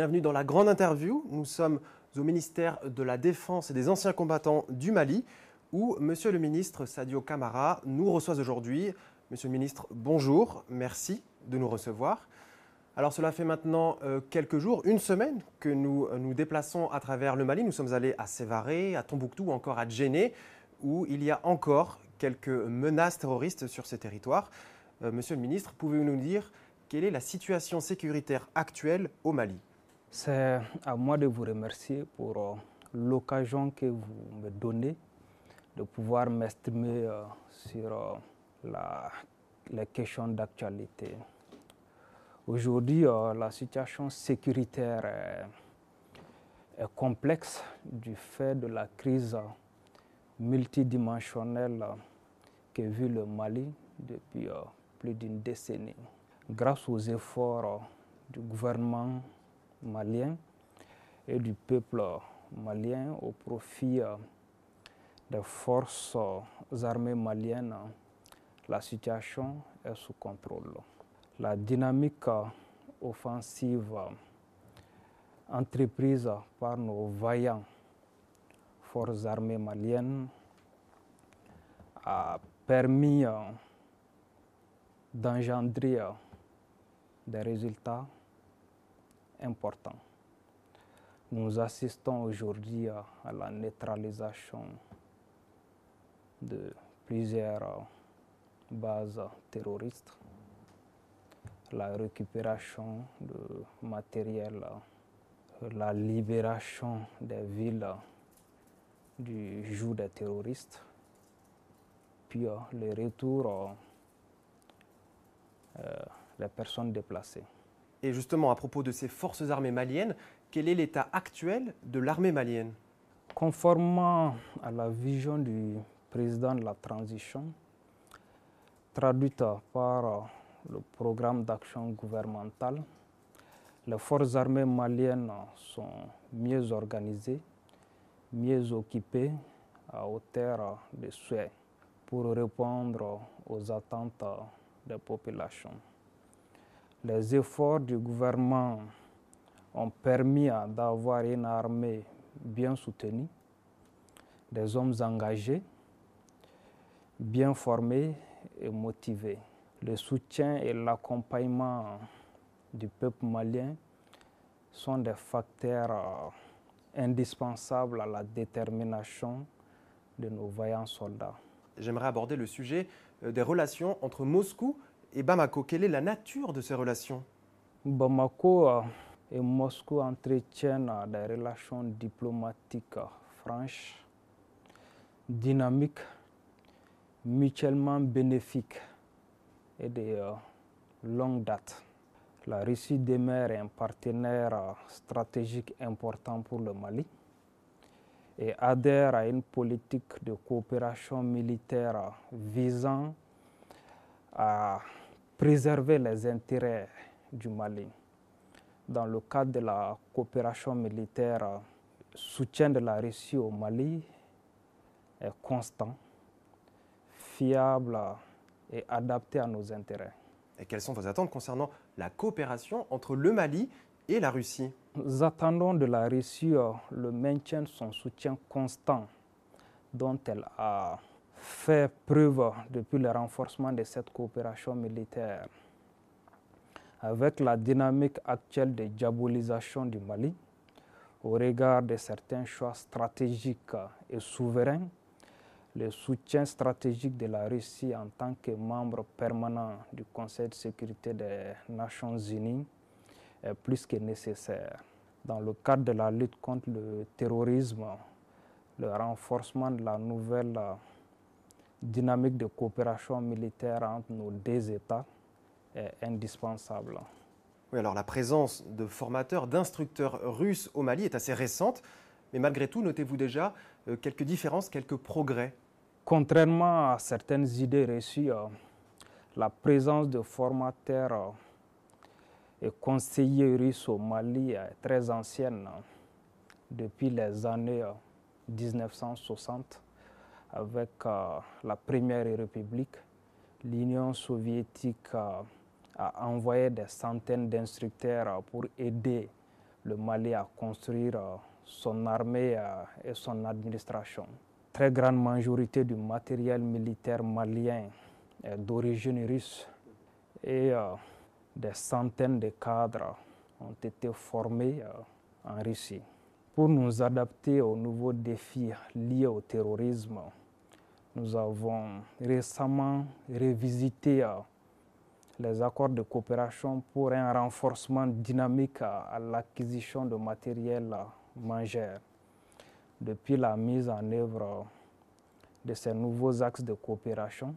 bienvenue dans la grande interview. Nous sommes au ministère de la Défense et des Anciens combattants du Mali, où Monsieur le ministre Sadio Kamara nous reçoit aujourd'hui. Monsieur le ministre, bonjour, merci de nous recevoir. Alors cela fait maintenant euh, quelques jours, une semaine, que nous euh, nous déplaçons à travers le Mali. Nous sommes allés à Sévaré, à Tombouctou ou encore à Djenné, où il y a encore quelques menaces terroristes sur ces territoires. Euh, monsieur le ministre, pouvez-vous nous dire quelle est la situation sécuritaire actuelle au Mali? C'est à moi de vous remercier pour l'occasion que vous me donnez de pouvoir m'estimer sur la, les questions d'actualité. Aujourd'hui, euh, la situation sécuritaire est, complexe du fait de la crise multidimensionnelle que vit le Mali depuis euh, plus d'une décennie. Grâce aux efforts du gouvernement malien et du peuple malien au profit des forces armées maliennes, la situation est sous contrôle. La dynamique offensive entreprise par nos vaillants forces armées maliennes a permis d'engendrer des résultats importants. Nous assistons aujourd'hui à la neutralisation de plusieurs bases terroristes la récupération de matériel, la libération des villes du jour des terroristes, puis euh, le retour euh, des personnes déplacées. Et justement, à propos de ces forces armées maliennes, quel est l'état actuel de l'armée malienne? Conformément à la vision du président de la transition, traduite par le programme d'action gouvernemental, les forces armées maliennes sont mieux organisées, mieux occupées à hauteur de souhaits pour répondre aux attentes des populations. Les efforts du gouvernement ont permis d'avoir une armée bien soutenue, des hommes engagés, bien formés et motivés le soutien et l'accompagnement du peuple malien sont des facteurs euh, indispensables à la détermination de nos vaillants soldats. J'aimerais aborder le sujet euh, des relations entre Moscou et Bamako. Quelle est la nature de ces relations? Bamako euh, et Moscou entretiennent des relations diplomatiques franches, dynamiques, mutuellement bénéfiques et de euh, longue date. La Russie demeure un partenaire euh, stratégique important pour le Mali et adhère à une politique de coopération militaire euh, visant à préserver les intérêts du Mali. Dans le cadre de la coopération militaire, le soutien de la Russie au Mali est constant, fiable et adapté à nos intérêts. Et quelles sont vos attentes concernant la coopération entre le Mali et la Russie? Nous attendons de la Russie euh, le maintien de son soutien constant dont elle a fait preuve depuis le renforcement de cette coopération militaire. Avec la dynamique actuelle de diabolisation du Mali, au regard de certains choix stratégiques et souverains, le soutien stratégique de la Russie en tant que membre permanent du Conseil de sécurité des Nations Unies est plus que nécessaire. Dans le cadre de la lutte contre le terrorisme, le renforcement de la nouvelle dynamique de coopération militaire entre nos deux États est indispensable. Oui, alors la présence de formateurs, d'instructeurs russes au Mali est assez récente. Mais malgré tout, notez-vous déjà euh, quelques différences, quelques progrès Contrairement à certaines idées reçues, euh, la présence de formateurs euh, et conseillers russes au Mali est très ancienne depuis les années 1960 avec la Première République. L'Union soviétique a envoyé des centaines d'instructeurs pour aider le Mali à construire son armée et son administration. Très grande majorité du matériel militaire malien est d'origine russe et des centaines de cadres ont été formés en Russie. Pour nous adapter aux nouveaux défis liés au terrorisme, nous avons récemment revisité euh, les accords de coopération pour un renforcement dynamique à l'acquisition de matériel mangeur. Depuis la mise en œuvre de ces nouveaux axes de coopération,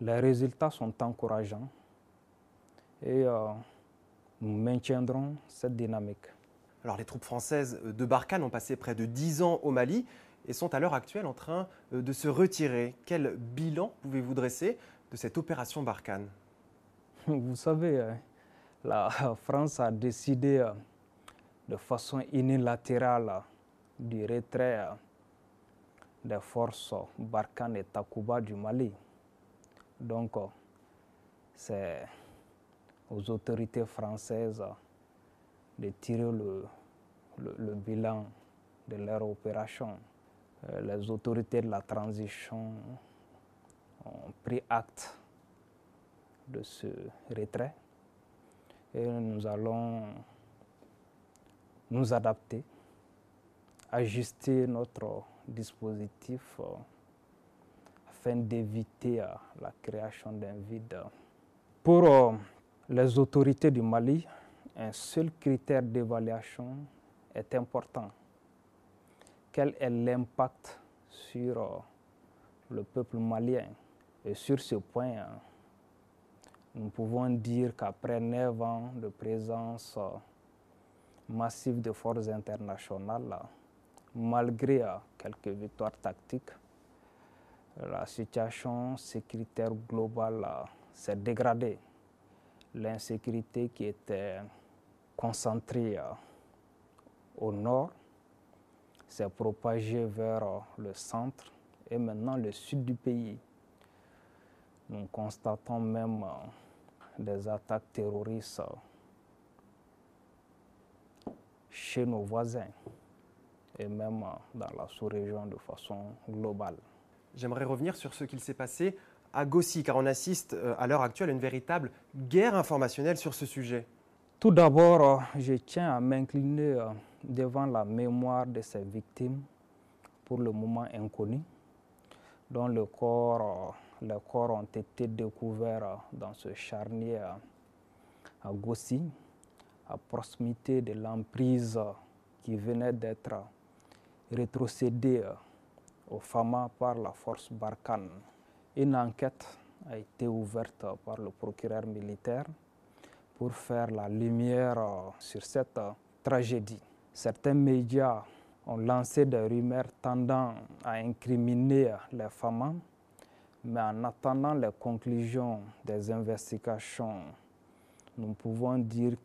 les résultats sont encourageants et euh, nous maintiendrons cette dynamique. Alors les troupes françaises de Barkhane ont passé près de 10 ans au Mali et sont à l'heure actuelle en train euh, de se retirer. Quel bilan pouvez-vous dresser de cette opération Barkhane? Vous savez, euh, la France a décidé euh, de façon unilatérale du retrait des forces Barkhane et Takuba du Mali. Donc, c'est aux autorités françaises de tirer le, le, bilan de leur opération. Euh, les autorités de la transition ont pris acte de ce retrait et nous allons nous adapter, ajuster notre dispositif euh, afin d'éviter euh, la création d'un vide. Pour les autorités du Mali, un seul critère d'évaluation est important. Quel est l'impact sur euh, le peuple malien? Et sur ce point, euh, nous pouvons dire qu'après neuf ans de présence euh, massive de forces internationales, malgré quelques victoires tactiques, la situation sécuritaire globale s'est dégradée. L'insécurité qui était concentrée au nord s'est propagée vers le centre et maintenant le sud du pays. Nous constatons même euh, des attaques terroristes euh, chez nos voisins et même euh, dans la sous-région de façon globale. J'aimerais revenir sur ce qu'il s'est passé à Gossi, car on assiste à l'heure actuelle à une véritable guerre informationnelle sur ce sujet. Tout d'abord, je tiens à m'incliner devant la mémoire de ces victimes, pour le moment inconnues, dont le corps, les corps ont été découverts dans ce charnier à Gossi, à proximité de l'emprise qui venait d'être rétrocédée au FAMA par la force Barkhane. Une enquête a été ouverte par le procureur militaire pour faire la lumière sur cette tragédie. Certains médias ont lancé des rumeurs tendant à incriminer les femmes, mais en attendant les conclusions des investigations, nous pouvons dire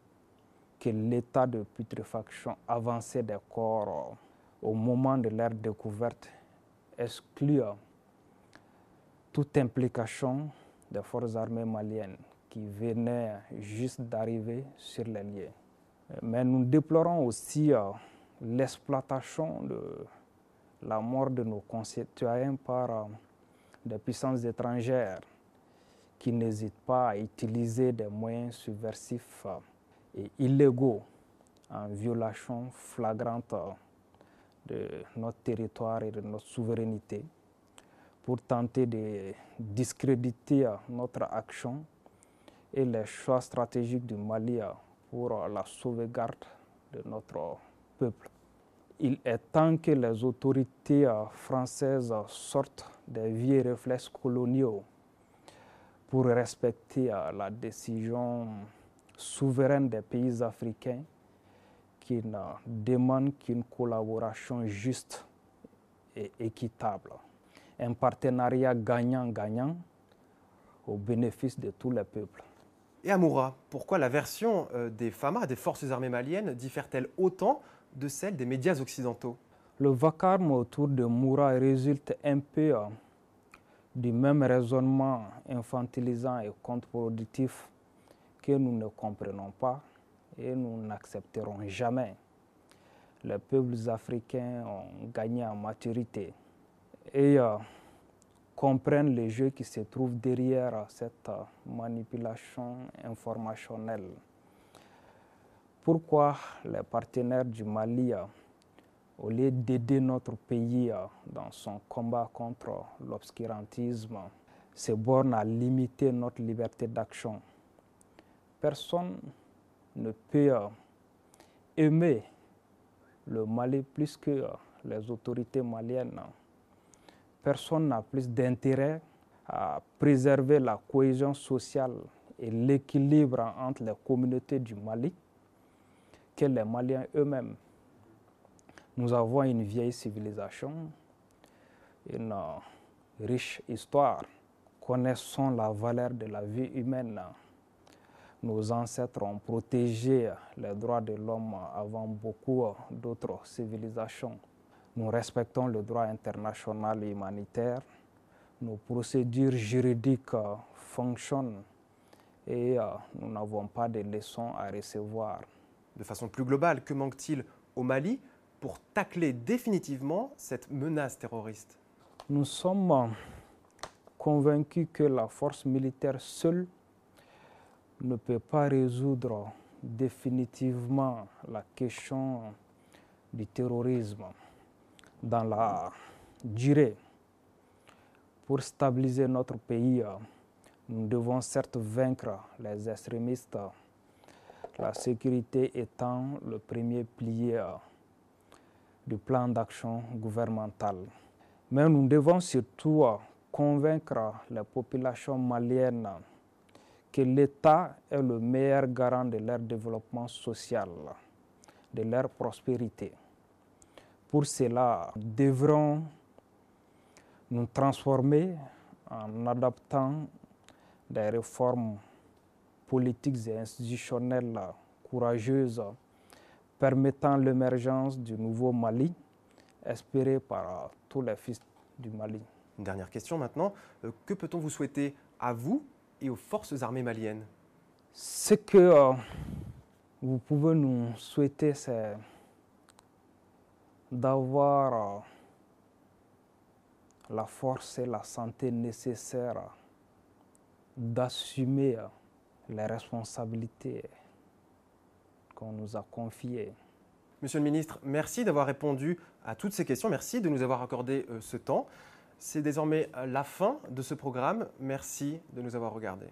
que l'état de putréfaction avancé des corps au moment de leur découverte exclut toute implication des forces armées maliennes qui venaient juste d'arriver sur les lieux. Mais nous déplorons aussi euh, l'exploitation de la mort de nos concitoyens par euh, des puissances étrangères qui n'hésitent pas à utiliser des moyens subversifs euh, et illégaux en violation flagrante de notre territoire et de notre souveraineté pour tenter de discréditer notre action et les choix stratégiques du Mali pour la sauvegarde de notre peuple. Il est temps que les autorités françaises sortent des vieux réflexes coloniaux pour respecter la décision souveraine des pays africains qui ne demandent qu'une collaboration juste et équitable. Un partenariat gagnant-gagnant au bénéfice de tous les peuples. Et Amoura, pourquoi la version euh, des FAMA, des forces armées maliennes, diffère-t-elle autant de celle des médias occidentaux? Le vacarme autour de Moura résulte un peu euh, du même raisonnement infantilisant et contre-productif que nous ne comprenons pas et nous n'accepterons jamais. Les peuples africains ont gagné en maturité et euh, comprennent les jeux qui se trouvent derrière cette euh, manipulation informationnelle. Pourquoi les partenaires du Mali, euh, au lieu d'aider notre pays dans son combat contre l'obscurantisme, se bornent à limiter notre liberté d'action? Personne ne peut aimer le Mali plus que les autorités maliennes. Personne n'a plus d'intérêt à préserver la cohésion sociale et l'équilibre entre les communautés du Mali que les Maliens eux-mêmes. Nous avons une vieille civilisation, une riche histoire. Connaissons la valeur de la vie humaine nos ancêtres ont protégé les droits de l'homme avant beaucoup d'autres civilisations. Nous respectons le droit international et humanitaire. Nos procédures juridiques fonctionnent et euh, nous n'avons pas de leçons à recevoir. De façon plus globale, que manque-t-il au Mali pour tacler définitivement cette menace terroriste? Nous sommes convaincus que la force militaire seule ne peut pas résoudre définitivement la question du terrorisme dans la durée. Pour stabiliser notre pays, nous devons certes vaincre les extrémistes, la sécurité étant le premier pilier du plan d'action gouvernemental. Mais nous devons surtout convaincre les populations maliennes que l'État est le meilleur garant de leur développement social, de leur prospérité. Pour cela, nous devrons nous transformer en adaptant des réformes politiques et institutionnelles courageuses permettant l'émergence du nouveau Mali, espéré par tous les fils du Mali. Une dernière question maintenant. Euh, que peut-on vous souhaiter à vous et aux forces armées maliennes? Ce que euh, vous pouvez nous souhaiter, c'est d'avoir euh, la force et la santé nécessaires d'assumer euh, les responsabilités qu'on nous a confiées. Monsieur le ministre, merci d'avoir répondu à toutes ces questions. Merci de nous avoir accordé ce temps. C'est désormais la fin de ce programme. Merci de nous avoir regardés.